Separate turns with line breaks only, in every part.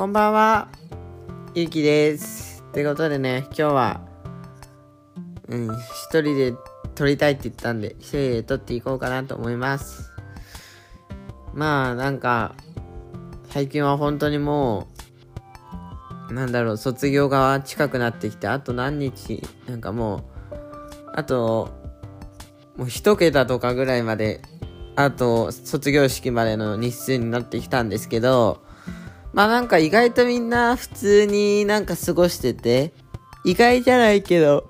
こんばんは、ゆうきです。ってことでね、今日は、うん、一人で撮りたいって言ったんで、一人で撮っていこうかなと思います。まあ、なんか、最近は本当にもう、なんだろう、卒業が近くなってきて、あと何日、なんかもう、あと、もう一桁とかぐらいまで、あと、卒業式までの日数になってきたんですけど、まあなんか意外とみんな普通になんか過ごしてて、意外じゃないけど、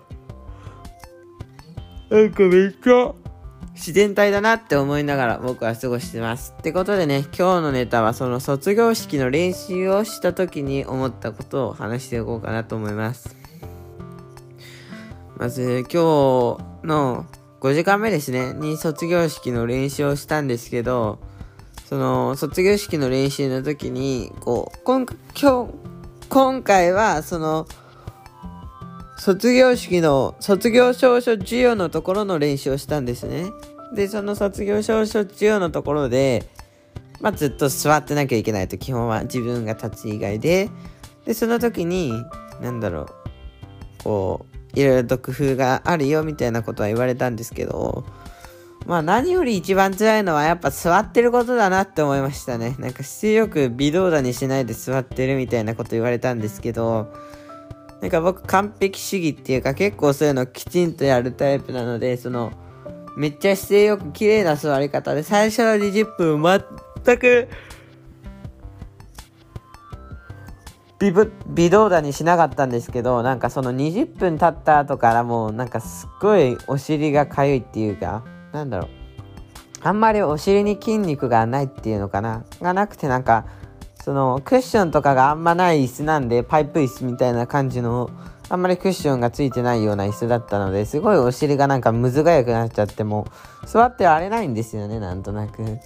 なんかめっちゃ自然体だなって思いながら僕は過ごしてます。ってことでね、今日のネタはその卒業式の練習をした時に思ったことを話していこうかなと思います。まず今日の5時間目ですね、に卒業式の練習をしたんですけど、その卒業式の練習の時に、こう、今今日、今回はその、卒業式の卒業証書授与のところの練習をしたんですね。で、その卒業証書授与のところで、まあ、ずっと座ってなきゃいけないと基本は自分が立つ以外で、で、その時に、なんだろう、こう、いろいろと工夫があるよみたいなことは言われたんですけど、まあ何より一番辛いのはやっぱ座ってることだなって思いましたね。なんか姿勢よく微動だにしないで座ってるみたいなこと言われたんですけど、なんか僕完璧主義っていうか結構そういうのきちんとやるタイプなので、その、めっちゃ姿勢よく綺麗な座り方で最初の20分全く微微動だにしなかったんですけどなんかその20分経った後からもうなんかすっごいお尻がかゆいっていうかなんだろう。あんまりお尻に筋肉がないっていうのかな。がなくてなんかそのクッションとかがあんまない椅子なんでパイプ椅子みたいな感じのあんまりクッションがついてないような椅子だったのですごいお尻がなんかむずがゆくなっちゃっても座ってられないんですよねなんとなく。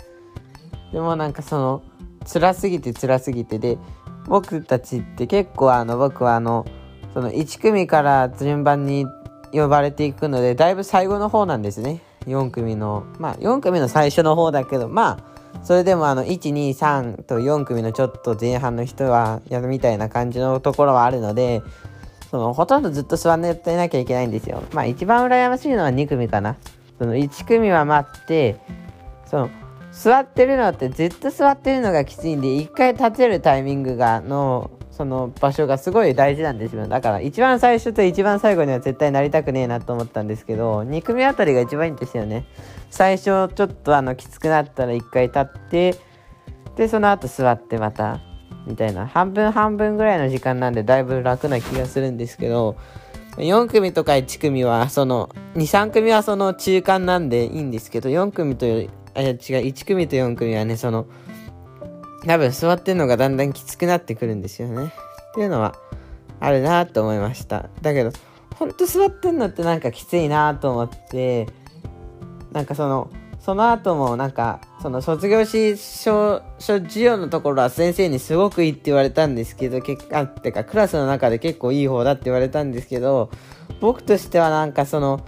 でもなんかその辛すぎて辛すぎて。で僕たちって結構あの僕はあのその1組から順番に呼ばれていくのでだいぶ最後の方なんですね。4組のまあ4組の最初の方だけどまあそれでもあの123と4組のちょっと前半の人はやるみたいな感じのところはあるのでそのほとんどずっと座っていなきゃいけないんですよ。まあ一番羨ましいのは2組かな。その1組は待ってその座ってるのってずっと座ってるのがきついんで一回立てるタイミングがのその場所がすごい大事なんですよだから一番最初と一番最後には絶対なりたくねえなと思ったんですけど2組あたりが一番いいんですよね。最初ちょっとあのきつくなったら一回立ってでその後座ってまたみたいな。半分半分ぐらいの時間なんでだいぶ楽な気がするんですけど4組とか1組はその23組はその中間なんでいいんですけど4組とあいや違う1組と4組はねその多分座ってるのがだんだんきつくなってくるんですよね。っていうのはあるなと思いました。だけどほんと座ってんのってなんかきついなと思ってなんかそのその後もなんかその卒業証書授与のところは先生にすごくいいって言われたんですけど結果ってかクラスの中で結構いい方だって言われたんですけど僕としてはなんかその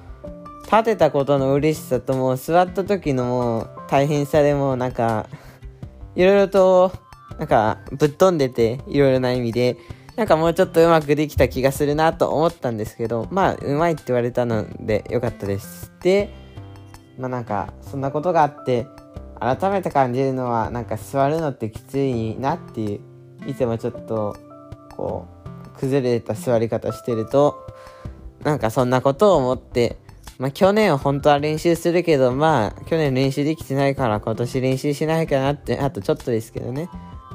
立てたことの嬉しさともう座った時のもう大変さでもなんかいろいろとなんかぶっ飛んでていろいろな意味でなんかもうちょっとうまくできた気がするなと思ったんですけどまあうまいって言われたのでよかったです。でまあなんかそんなことがあって改めて感じるのはなんか座るのってきついなっていういつもちょっとこう崩れた座り方してるとなんかそんなことを思ってまあ去年は本当は練習するけどまあ去年練習できてないから今年練習しないかなってあとちょっとですけどね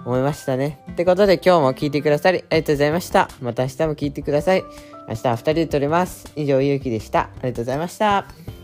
思いましたね。ってことで今日も聞いてくださりありがとうございました。また明日も聞いてください。明日は2人で撮ります。以上、ゆうきでした。ありがとうございました。